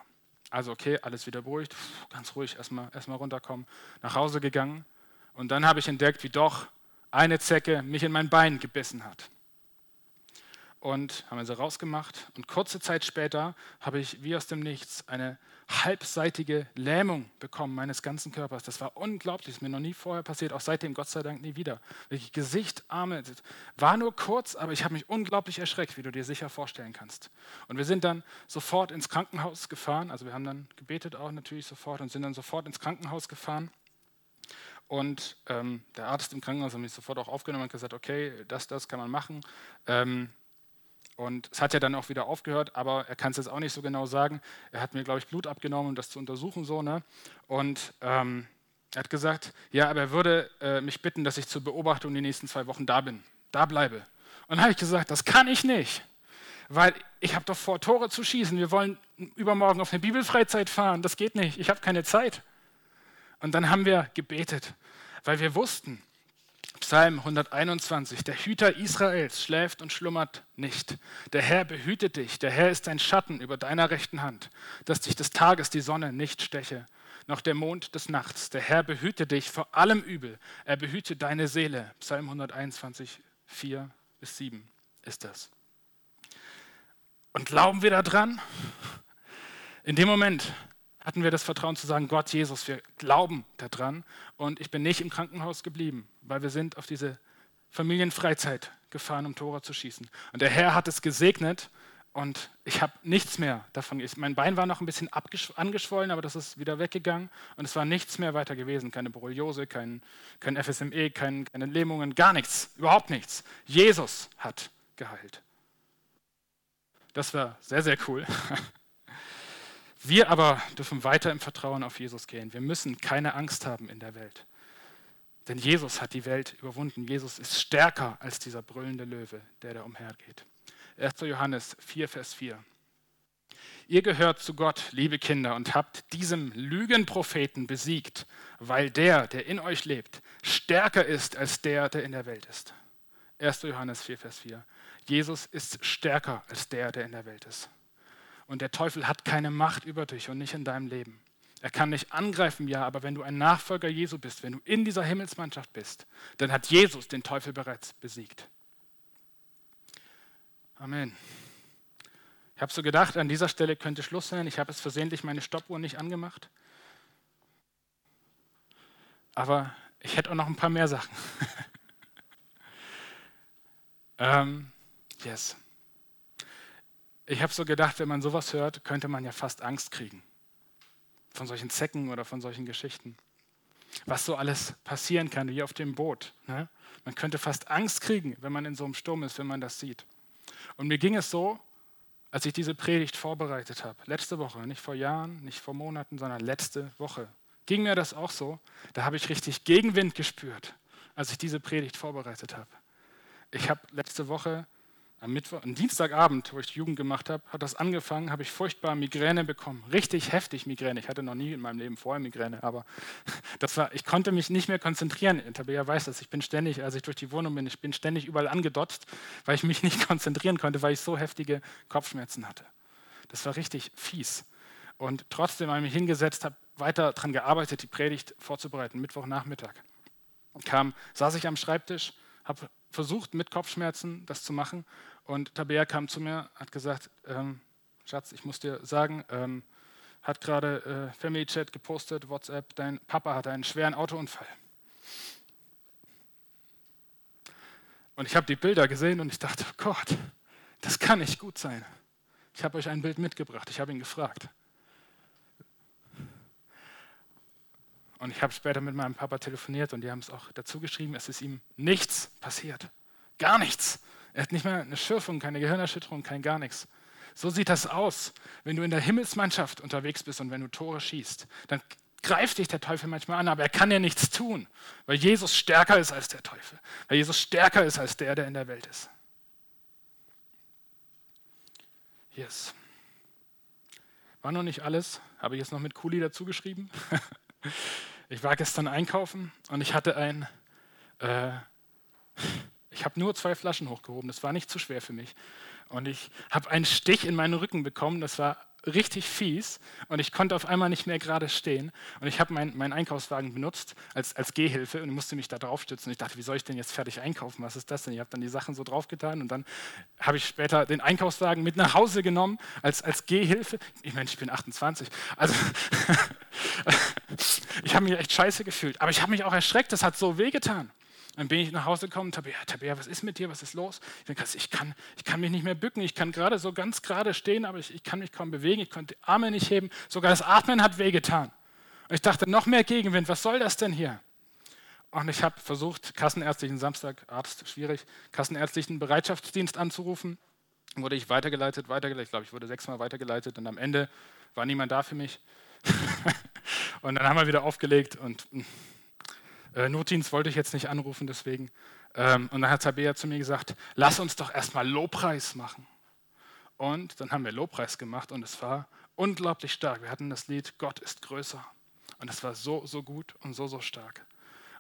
Also okay, alles wieder beruhigt, ganz ruhig erstmal, erstmal runterkommen, nach Hause gegangen. Und dann habe ich entdeckt, wie doch eine Zecke mich in mein Bein gebissen hat und haben sie rausgemacht. Und kurze Zeit später habe ich wie aus dem Nichts eine halbseitige Lähmung bekommen meines ganzen Körpers. Das war unglaublich, das ist mir noch nie vorher passiert, auch seitdem Gott sei Dank nie wieder. Wirklich Gesicht, Arme, war nur kurz, aber ich habe mich unglaublich erschreckt, wie du dir sicher vorstellen kannst. Und wir sind dann sofort ins Krankenhaus gefahren, also wir haben dann gebetet auch natürlich sofort und sind dann sofort ins Krankenhaus gefahren. Und ähm, der Arzt im Krankenhaus hat mich sofort auch aufgenommen und gesagt, okay, das, das kann man machen. Ähm, und es hat ja dann auch wieder aufgehört, aber er kann es jetzt auch nicht so genau sagen. Er hat mir, glaube ich, Blut abgenommen, um das zu untersuchen. So, ne? Und ähm, er hat gesagt, ja, aber er würde äh, mich bitten, dass ich zur Beobachtung die nächsten zwei Wochen da bin, da bleibe. Und habe ich gesagt, das kann ich nicht, weil ich habe doch vor, Tore zu schießen. Wir wollen übermorgen auf eine Bibelfreizeit fahren. Das geht nicht, ich habe keine Zeit. Und dann haben wir gebetet, weil wir wussten, Psalm 121, der Hüter Israels schläft und schlummert nicht. Der Herr behütet dich, der Herr ist dein Schatten über deiner rechten Hand, dass dich des Tages die Sonne nicht steche, noch der Mond des Nachts. Der Herr behüte dich vor allem Übel. Er behüte deine Seele. Psalm 121, 4 bis 7 ist das. Und glauben wir daran? In dem Moment hatten wir das Vertrauen zu sagen, Gott, Jesus, wir glauben daran. Und ich bin nicht im Krankenhaus geblieben, weil wir sind auf diese Familienfreizeit gefahren, um Tore zu schießen. Und der Herr hat es gesegnet und ich habe nichts mehr davon. Mein Bein war noch ein bisschen angeschwollen, aber das ist wieder weggegangen und es war nichts mehr weiter gewesen. Keine Borreliose, kein, kein FSME, kein, keine Lähmungen, gar nichts, überhaupt nichts. Jesus hat geheilt. Das war sehr, sehr cool. Wir aber dürfen weiter im Vertrauen auf Jesus gehen. Wir müssen keine Angst haben in der Welt. Denn Jesus hat die Welt überwunden. Jesus ist stärker als dieser brüllende Löwe, der da umhergeht. 1. Johannes 4, Vers 4. Ihr gehört zu Gott, liebe Kinder, und habt diesem Lügenpropheten besiegt, weil der, der in euch lebt, stärker ist als der, der in der Welt ist. 1. Johannes 4, Vers 4. Jesus ist stärker als der, der in der Welt ist. Und der Teufel hat keine Macht über dich und nicht in deinem Leben. Er kann dich angreifen, ja, aber wenn du ein Nachfolger Jesu bist, wenn du in dieser Himmelsmannschaft bist, dann hat Jesus den Teufel bereits besiegt. Amen. Ich habe so gedacht, an dieser Stelle könnte Schluss sein. Ich habe es versehentlich meine Stoppuhr nicht angemacht. Aber ich hätte auch noch ein paar mehr Sachen. ähm, yes. Ich habe so gedacht, wenn man sowas hört, könnte man ja fast Angst kriegen. Von solchen Zecken oder von solchen Geschichten. Was so alles passieren kann, wie auf dem Boot. Ne? Man könnte fast Angst kriegen, wenn man in so einem Sturm ist, wenn man das sieht. Und mir ging es so, als ich diese Predigt vorbereitet habe, letzte Woche, nicht vor Jahren, nicht vor Monaten, sondern letzte Woche, ging mir das auch so. Da habe ich richtig Gegenwind gespürt, als ich diese Predigt vorbereitet habe. Ich habe letzte Woche am Mittwoch, am Dienstagabend, wo ich Jugend gemacht habe, hat das angefangen, habe ich furchtbar Migräne bekommen. Richtig heftig Migräne. Ich hatte noch nie in meinem Leben vorher Migräne, aber das war, ich konnte mich nicht mehr konzentrieren. Tabea weiß das. Ich bin ständig, als ich durch die Wohnung bin, ich bin ständig überall angedotzt, weil ich mich nicht konzentrieren konnte, weil ich so heftige Kopfschmerzen hatte. Das war richtig fies. Und trotzdem habe ich mich hingesetzt, habe weiter daran gearbeitet, die Predigt vorzubereiten, Mittwochnachmittag. Kam, saß ich am Schreibtisch, habe versucht mit Kopfschmerzen das zu machen und Tabea kam zu mir, hat gesagt, ähm, Schatz, ich muss dir sagen, ähm, hat gerade äh, Family Chat gepostet, WhatsApp, dein Papa hatte einen schweren Autounfall. Und ich habe die Bilder gesehen und ich dachte, oh Gott, das kann nicht gut sein. Ich habe euch ein Bild mitgebracht, ich habe ihn gefragt. Und ich habe später mit meinem Papa telefoniert und die haben es auch dazu geschrieben, es ist ihm nichts passiert. Gar nichts. Er hat nicht mehr eine Schürfung, keine Gehirnerschütterung, kein gar nichts. So sieht das aus, wenn du in der Himmelsmannschaft unterwegs bist und wenn du Tore schießt. Dann greift dich der Teufel manchmal an, aber er kann ja nichts tun, weil Jesus stärker ist als der Teufel, weil Jesus stärker ist als der, der in der Welt ist. Yes. War noch nicht alles, habe ich jetzt noch mit Kuli dazu geschrieben. Ich war gestern einkaufen und ich hatte ein, äh, ich habe nur zwei Flaschen hochgehoben, das war nicht zu schwer für mich. Und ich habe einen Stich in meinen Rücken bekommen, das war richtig fies und ich konnte auf einmal nicht mehr gerade stehen. Und ich habe meinen mein Einkaufswagen benutzt als, als Gehhilfe und musste mich da drauf stützen. Ich dachte, wie soll ich denn jetzt fertig einkaufen? Was ist das denn? Ich habe dann die Sachen so draufgetan und dann habe ich später den Einkaufswagen mit nach Hause genommen als, als Gehhilfe. Ich meine, ich bin 28. Also ich habe mich echt scheiße gefühlt. Aber ich habe mich auch erschreckt, das hat so wehgetan. Dann bin ich nach Hause gekommen, Tabea, Tabea, was ist mit dir, was ist los? Ich, kann, ich kann mich nicht mehr bücken, ich kann gerade so ganz gerade stehen, aber ich, ich kann mich kaum bewegen, ich konnte die Arme nicht heben, sogar das Atmen hat wehgetan. Und ich dachte, noch mehr Gegenwind, was soll das denn hier? Und ich habe versucht, kassenärztlichen Samstag, Arzt, schwierig, kassenärztlichen Bereitschaftsdienst anzurufen. Wurde ich weitergeleitet, weitergeleitet, ich glaube, ich wurde sechsmal weitergeleitet und am Ende war niemand da für mich. und dann haben wir wieder aufgelegt und äh, Notdienst wollte ich jetzt nicht anrufen, deswegen. Ähm, und dann hat Tabea zu mir gesagt, lass uns doch erstmal Lobpreis machen. Und dann haben wir Lobpreis gemacht und es war unglaublich stark. Wir hatten das Lied Gott ist größer. Und es war so, so gut und so, so stark.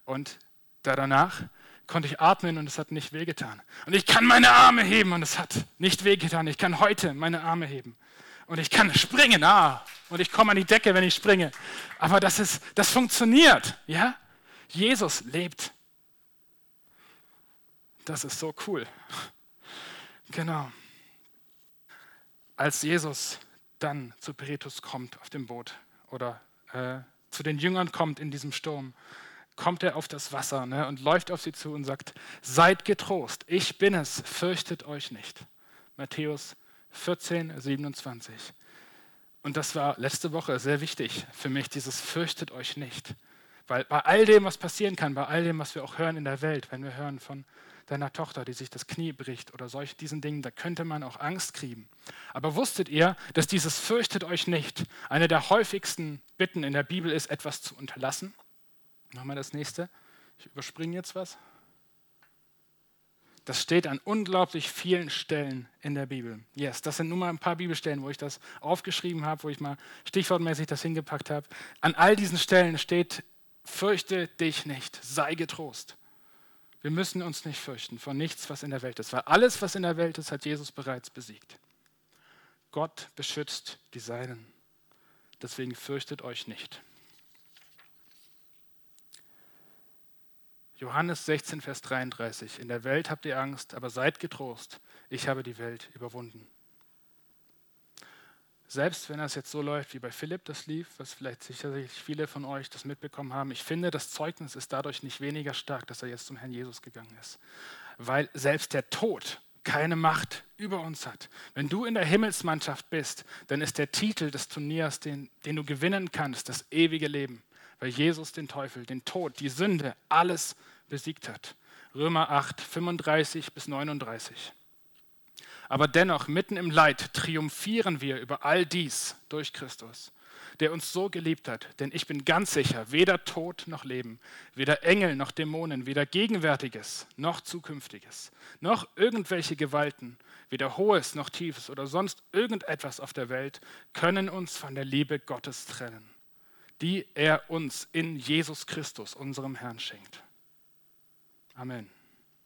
Und da danach konnte ich atmen und es hat nicht wehgetan. Und ich kann meine Arme heben und es hat nicht wehgetan. Ich kann heute meine Arme heben. Und ich kann springen, ah, und ich komme an die Decke, wenn ich springe. Aber das, ist, das funktioniert, ja? Jesus lebt. Das ist so cool. Genau. Als Jesus dann zu Petrus kommt auf dem Boot oder äh, zu den Jüngern kommt in diesem Sturm, kommt er auf das Wasser ne, und läuft auf sie zu und sagt, seid getrost, ich bin es, fürchtet euch nicht. Matthäus 14, 27. Und das war letzte Woche sehr wichtig für mich, dieses fürchtet euch nicht. Weil bei all dem, was passieren kann, bei all dem, was wir auch hören in der Welt, wenn wir hören von deiner Tochter, die sich das Knie bricht oder solch diesen Dingen, da könnte man auch Angst kriegen. Aber wusstet ihr, dass dieses fürchtet euch nicht eine der häufigsten Bitten in der Bibel ist, etwas zu unterlassen? Machen wir das nächste. Ich überspringe jetzt was. Das steht an unglaublich vielen Stellen in der Bibel. Yes, das sind nur mal ein paar Bibelstellen, wo ich das aufgeschrieben habe, wo ich mal stichwortmäßig das hingepackt habe. An all diesen Stellen steht, fürchte dich nicht, sei getrost. Wir müssen uns nicht fürchten vor nichts, was in der Welt ist, weil alles, was in der Welt ist, hat Jesus bereits besiegt. Gott beschützt die Seinen. Deswegen fürchtet euch nicht. Johannes 16, Vers 33. In der Welt habt ihr Angst, aber seid getrost. Ich habe die Welt überwunden. Selbst wenn das jetzt so läuft, wie bei Philipp das lief, was vielleicht sicherlich viele von euch das mitbekommen haben, ich finde, das Zeugnis ist dadurch nicht weniger stark, dass er jetzt zum Herrn Jesus gegangen ist. Weil selbst der Tod keine Macht über uns hat. Wenn du in der Himmelsmannschaft bist, dann ist der Titel des Turniers, den, den du gewinnen kannst, das ewige Leben weil Jesus den Teufel, den Tod, die Sünde, alles besiegt hat. Römer 8, 35 bis 39. Aber dennoch, mitten im Leid, triumphieren wir über all dies durch Christus, der uns so geliebt hat. Denn ich bin ganz sicher, weder Tod noch Leben, weder Engel noch Dämonen, weder Gegenwärtiges noch Zukünftiges, noch irgendwelche Gewalten, weder Hohes noch Tiefes oder sonst irgendetwas auf der Welt können uns von der Liebe Gottes trennen die er uns in Jesus Christus, unserem Herrn, schenkt. Amen.